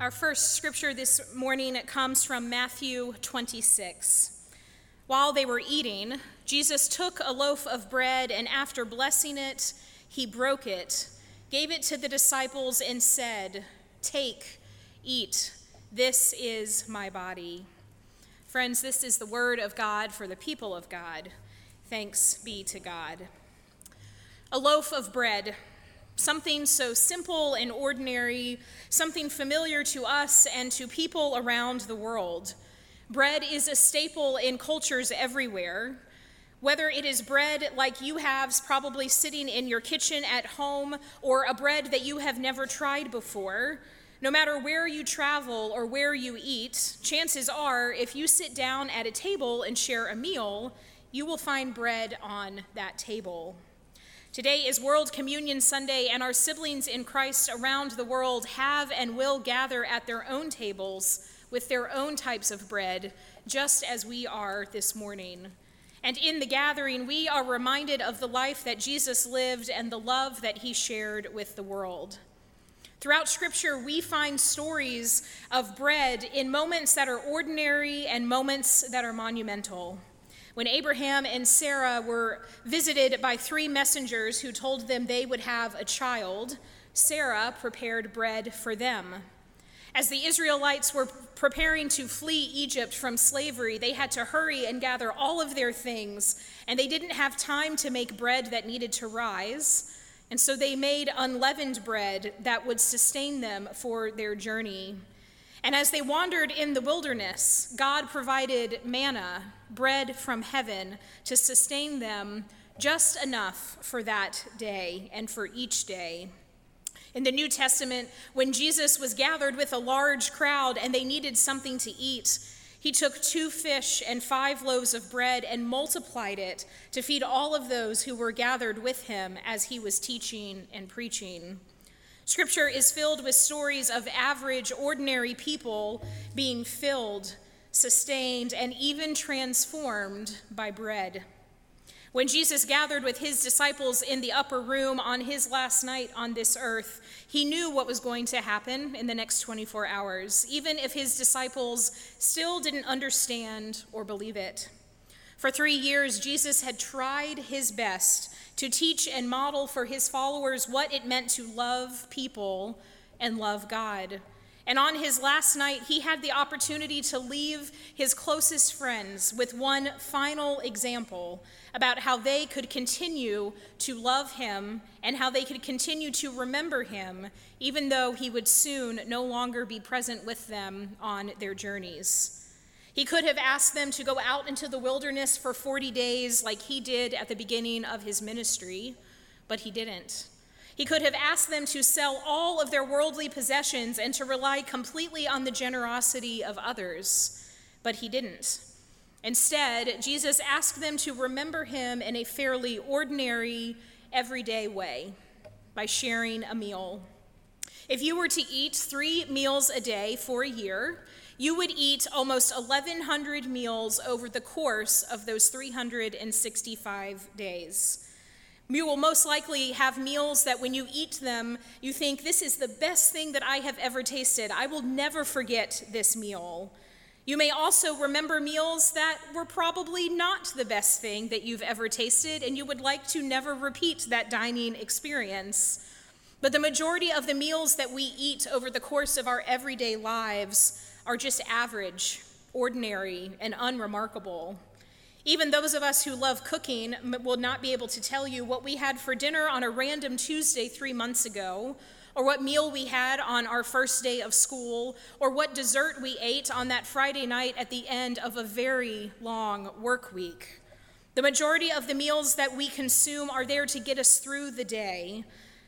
Our first scripture this morning comes from Matthew 26. While they were eating, Jesus took a loaf of bread and after blessing it, he broke it, gave it to the disciples, and said, Take, eat, this is my body. Friends, this is the word of God for the people of God. Thanks be to God. A loaf of bread something so simple and ordinary, something familiar to us and to people around the world. Bread is a staple in cultures everywhere. Whether it is bread like you have, probably sitting in your kitchen at home, or a bread that you have never tried before, no matter where you travel or where you eat, chances are if you sit down at a table and share a meal, you will find bread on that table. Today is World Communion Sunday, and our siblings in Christ around the world have and will gather at their own tables with their own types of bread, just as we are this morning. And in the gathering, we are reminded of the life that Jesus lived and the love that he shared with the world. Throughout Scripture, we find stories of bread in moments that are ordinary and moments that are monumental. When Abraham and Sarah were visited by three messengers who told them they would have a child, Sarah prepared bread for them. As the Israelites were preparing to flee Egypt from slavery, they had to hurry and gather all of their things, and they didn't have time to make bread that needed to rise. And so they made unleavened bread that would sustain them for their journey. And as they wandered in the wilderness, God provided manna, bread from heaven, to sustain them just enough for that day and for each day. In the New Testament, when Jesus was gathered with a large crowd and they needed something to eat, he took two fish and five loaves of bread and multiplied it to feed all of those who were gathered with him as he was teaching and preaching. Scripture is filled with stories of average, ordinary people being filled, sustained, and even transformed by bread. When Jesus gathered with his disciples in the upper room on his last night on this earth, he knew what was going to happen in the next 24 hours, even if his disciples still didn't understand or believe it. For three years, Jesus had tried his best to teach and model for his followers what it meant to love people and love God. And on his last night, he had the opportunity to leave his closest friends with one final example about how they could continue to love him and how they could continue to remember him, even though he would soon no longer be present with them on their journeys. He could have asked them to go out into the wilderness for 40 days like he did at the beginning of his ministry, but he didn't. He could have asked them to sell all of their worldly possessions and to rely completely on the generosity of others, but he didn't. Instead, Jesus asked them to remember him in a fairly ordinary, everyday way by sharing a meal. If you were to eat three meals a day for a year, you would eat almost 1,100 meals over the course of those 365 days. You will most likely have meals that when you eat them, you think, This is the best thing that I have ever tasted. I will never forget this meal. You may also remember meals that were probably not the best thing that you've ever tasted, and you would like to never repeat that dining experience. But the majority of the meals that we eat over the course of our everyday lives are just average, ordinary, and unremarkable. Even those of us who love cooking will not be able to tell you what we had for dinner on a random Tuesday three months ago, or what meal we had on our first day of school, or what dessert we ate on that Friday night at the end of a very long work week. The majority of the meals that we consume are there to get us through the day,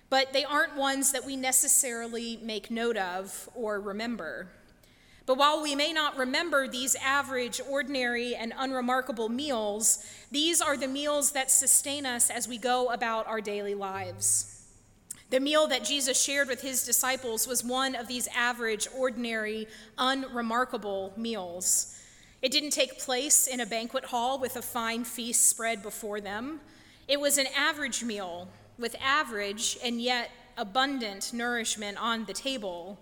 but they aren't ones that we necessarily make note of or remember. But while we may not remember these average, ordinary, and unremarkable meals, these are the meals that sustain us as we go about our daily lives. The meal that Jesus shared with his disciples was one of these average, ordinary, unremarkable meals. It didn't take place in a banquet hall with a fine feast spread before them. It was an average meal with average and yet abundant nourishment on the table.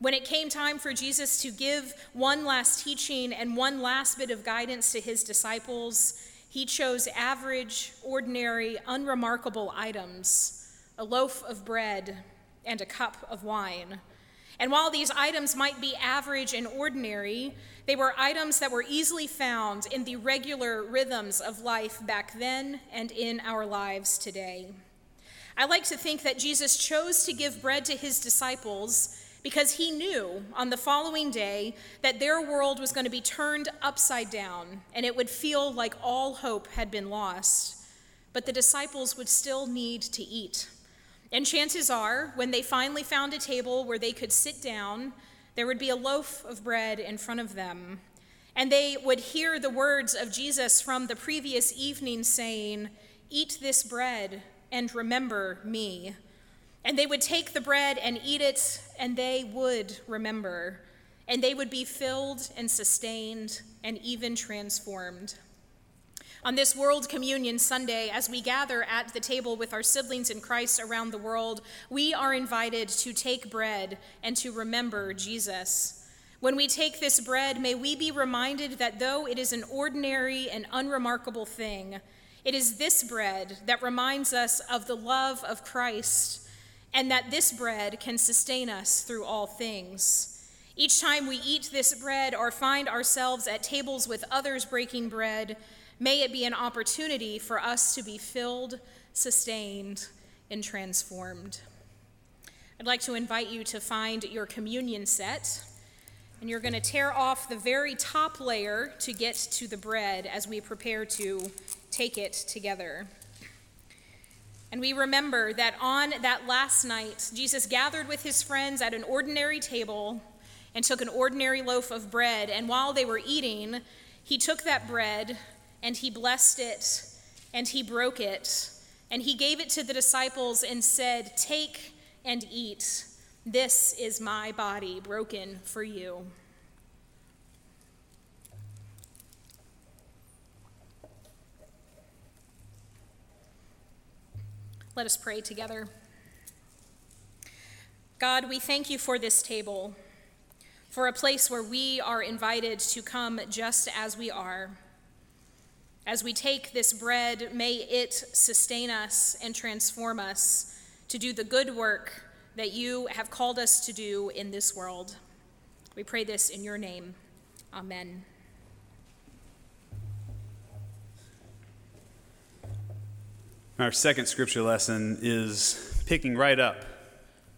When it came time for Jesus to give one last teaching and one last bit of guidance to his disciples, he chose average, ordinary, unremarkable items a loaf of bread and a cup of wine. And while these items might be average and ordinary, they were items that were easily found in the regular rhythms of life back then and in our lives today. I like to think that Jesus chose to give bread to his disciples because he knew on the following day that their world was going to be turned upside down and it would feel like all hope had been lost. But the disciples would still need to eat. And chances are, when they finally found a table where they could sit down, there would be a loaf of bread in front of them. And they would hear the words of Jesus from the previous evening saying, Eat this bread and remember me. And they would take the bread and eat it, and they would remember. And they would be filled and sustained and even transformed. On this World Communion Sunday, as we gather at the table with our siblings in Christ around the world, we are invited to take bread and to remember Jesus. When we take this bread, may we be reminded that though it is an ordinary and unremarkable thing, it is this bread that reminds us of the love of Christ and that this bread can sustain us through all things. Each time we eat this bread or find ourselves at tables with others breaking bread, may it be an opportunity for us to be filled, sustained, and transformed. I'd like to invite you to find your communion set, and you're going to tear off the very top layer to get to the bread as we prepare to take it together. And we remember that on that last night, Jesus gathered with his friends at an ordinary table and took an ordinary loaf of bread. And while they were eating, he took that bread and he blessed it and he broke it. And he gave it to the disciples and said, Take and eat. This is my body broken for you. Let us pray together. God, we thank you for this table, for a place where we are invited to come just as we are. As we take this bread, may it sustain us and transform us to do the good work that you have called us to do in this world. We pray this in your name. Amen. Our second scripture lesson is picking right up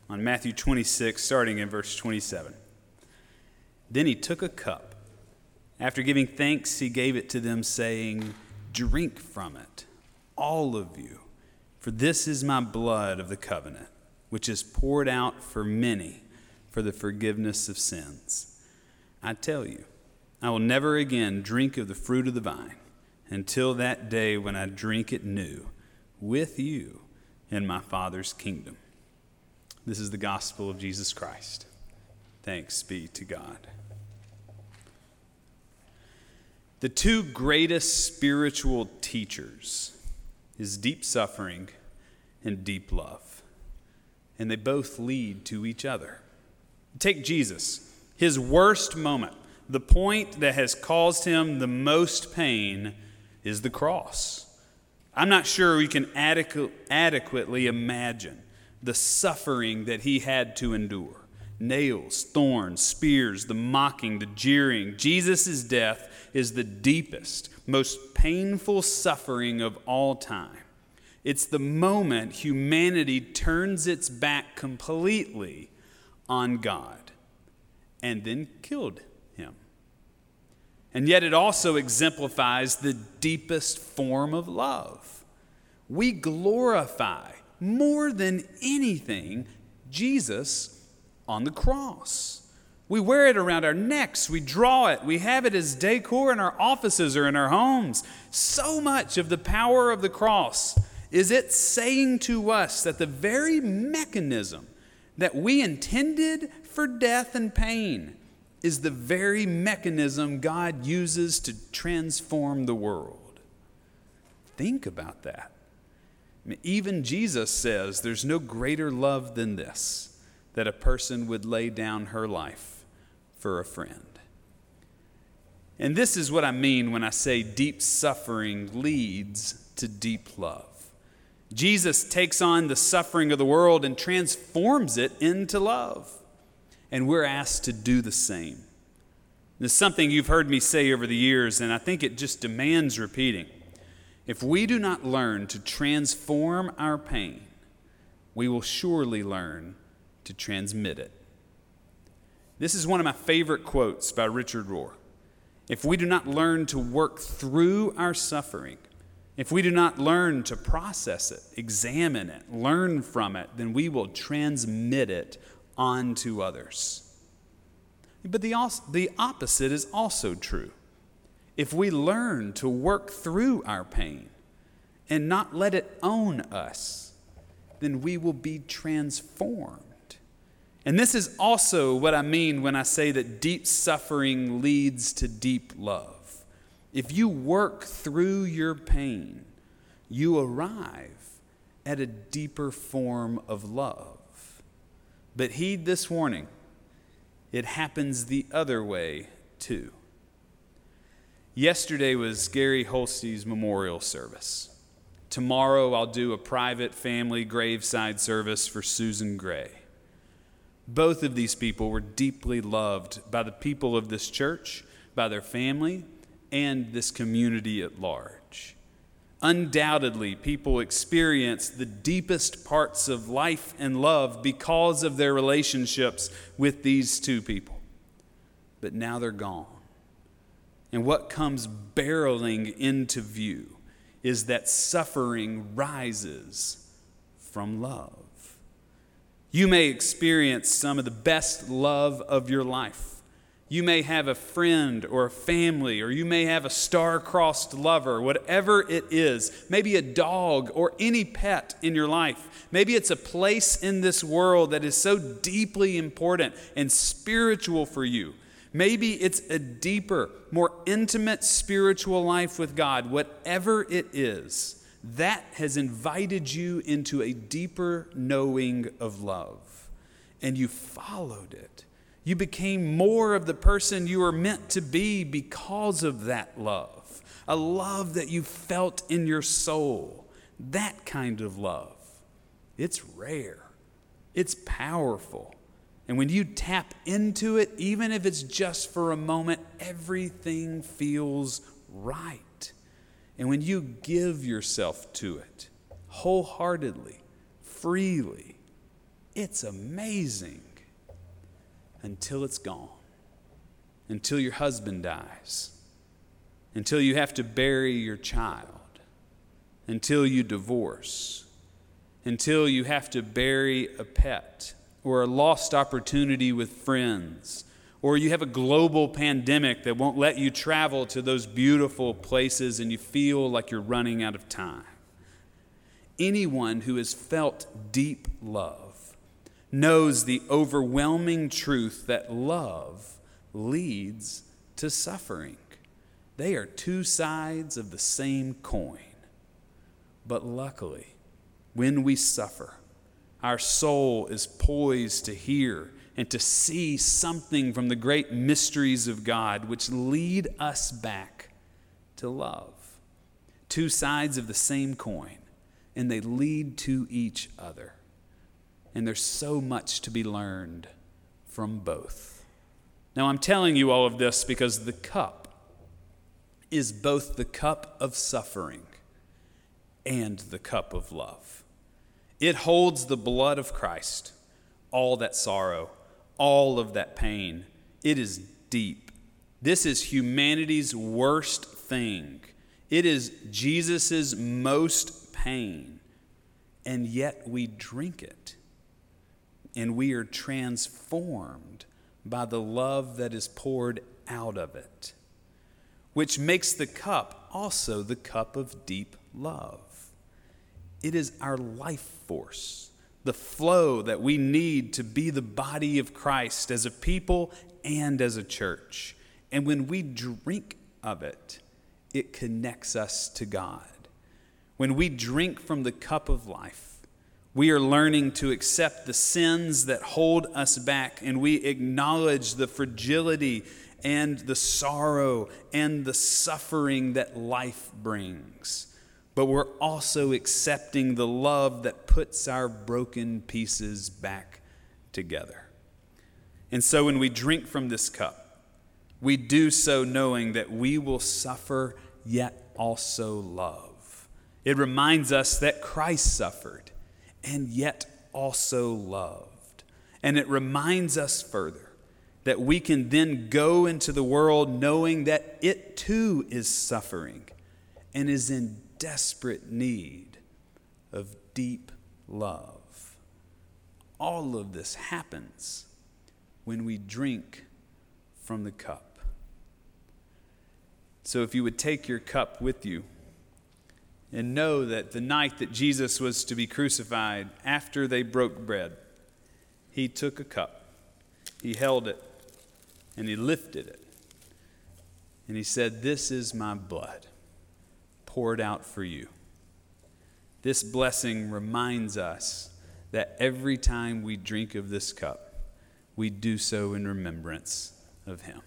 on Matthew 26, starting in verse 27. Then he took a cup. After giving thanks, he gave it to them, saying, Drink from it, all of you, for this is my blood of the covenant, which is poured out for many for the forgiveness of sins. I tell you, I will never again drink of the fruit of the vine until that day when I drink it new with you in my Father's kingdom. This is the gospel of Jesus Christ. Thanks be to God. The two greatest spiritual teachers is deep suffering and deep love. And they both lead to each other. Take Jesus, his worst moment, the point that has caused him the most pain is the cross. I'm not sure we can adequ- adequately imagine the suffering that he had to endure nails, thorns, spears, the mocking, the jeering. Jesus' death is the deepest, most painful suffering of all time. It's the moment humanity turns its back completely on God and then killed him. And yet, it also exemplifies the deepest form of love. We glorify more than anything Jesus on the cross. We wear it around our necks, we draw it, we have it as decor in our offices or in our homes. So much of the power of the cross is it saying to us that the very mechanism that we intended for death and pain is the very mechanism God uses to transform the world. Think about that. Even Jesus says there's no greater love than this that a person would lay down her life for a friend. And this is what I mean when I say deep suffering leads to deep love. Jesus takes on the suffering of the world and transforms it into love. And we're asked to do the same. This is something you've heard me say over the years, and I think it just demands repeating. If we do not learn to transform our pain, we will surely learn to transmit it. This is one of my favorite quotes by Richard Rohr. If we do not learn to work through our suffering, if we do not learn to process it, examine it, learn from it, then we will transmit it on to others. But the, the opposite is also true. If we learn to work through our pain and not let it own us, then we will be transformed. And this is also what I mean when I say that deep suffering leads to deep love. If you work through your pain, you arrive at a deeper form of love. But heed this warning it happens the other way too. Yesterday was Gary Holste's memorial service. Tomorrow I'll do a private family graveside service for Susan Gray. Both of these people were deeply loved by the people of this church, by their family, and this community at large. Undoubtedly, people experience the deepest parts of life and love because of their relationships with these two people. But now they're gone. And what comes barreling into view is that suffering rises from love. You may experience some of the best love of your life you may have a friend or a family, or you may have a star-crossed lover, whatever it is. Maybe a dog or any pet in your life. Maybe it's a place in this world that is so deeply important and spiritual for you. Maybe it's a deeper, more intimate spiritual life with God. Whatever it is, that has invited you into a deeper knowing of love. And you followed it you became more of the person you were meant to be because of that love, a love that you felt in your soul. That kind of love. It's rare, it's powerful. And when you tap into it, even if it's just for a moment, everything feels right. And when you give yourself to it wholeheartedly, freely, it's amazing until it's gone, until your husband dies, until you have to bury your child, until you divorce, until you have to bury a pet or a lost opportunity with friends. Or you have a global pandemic that won't let you travel to those beautiful places and you feel like you're running out of time. Anyone who has felt deep love knows the overwhelming truth that love leads to suffering. They are two sides of the same coin. But luckily, when we suffer, our soul is poised to hear and to see something from the great mysteries of God, which lead us back to love. Two sides of the same coin, and they lead to each other. And there's so much to be learned from both. Now, I'm telling you all of this because the cup is both the cup of suffering and the cup of love. It holds the blood of Christ, all that sorrow, all of that pain. It is deep. This is humanity's worst thing. It is Jesus' most pain, and yet we drink it and we are transformed by the love that is poured out of it, which makes the cup also the cup of deep love. It is our life force, the flow that we need to be the body of Christ as a people and as a church. And when we drink of it, it connects us to God. When we drink from the cup of life, We are learning to accept the sins that hold us back, and we acknowledge the fragility and the sorrow and the suffering that life brings. But we're also accepting the love that puts our broken pieces back together. And so when we drink from this cup, we do so knowing that we will suffer, yet also love. It reminds us that Christ suffered and yet also loved. And it reminds us further that we can then go into the world knowing that it too is suffering and is in desperate need of deep love. All of this happens when we drink from the cup. So if you would take your cup with you and know that the night that Jesus was to be crucified, after they broke bread, he took a cup, he held it, and he lifted it. And he said, This is my blood poured out for you. This blessing reminds us that every time we drink of this cup, we do so in remembrance of him.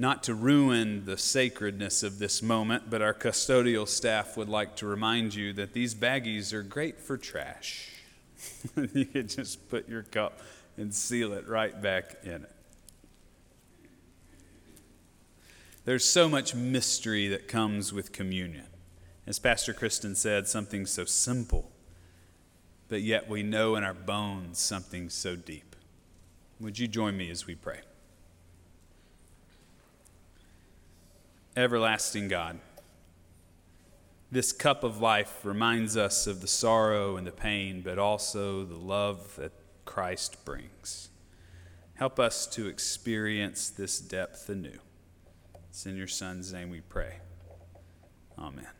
Not to ruin the sacredness of this moment, but our custodial staff would like to remind you that these baggies are great for trash. you can just put your cup and seal it right back in it. There's so much mystery that comes with communion. As Pastor Kristen said, something so simple, but yet we know in our bones something so deep. Would you join me as we pray? Everlasting God, this cup of life reminds us of the sorrow and the pain, but also the love that Christ brings. Help us to experience this depth anew. It's in your Son's name we pray. Amen.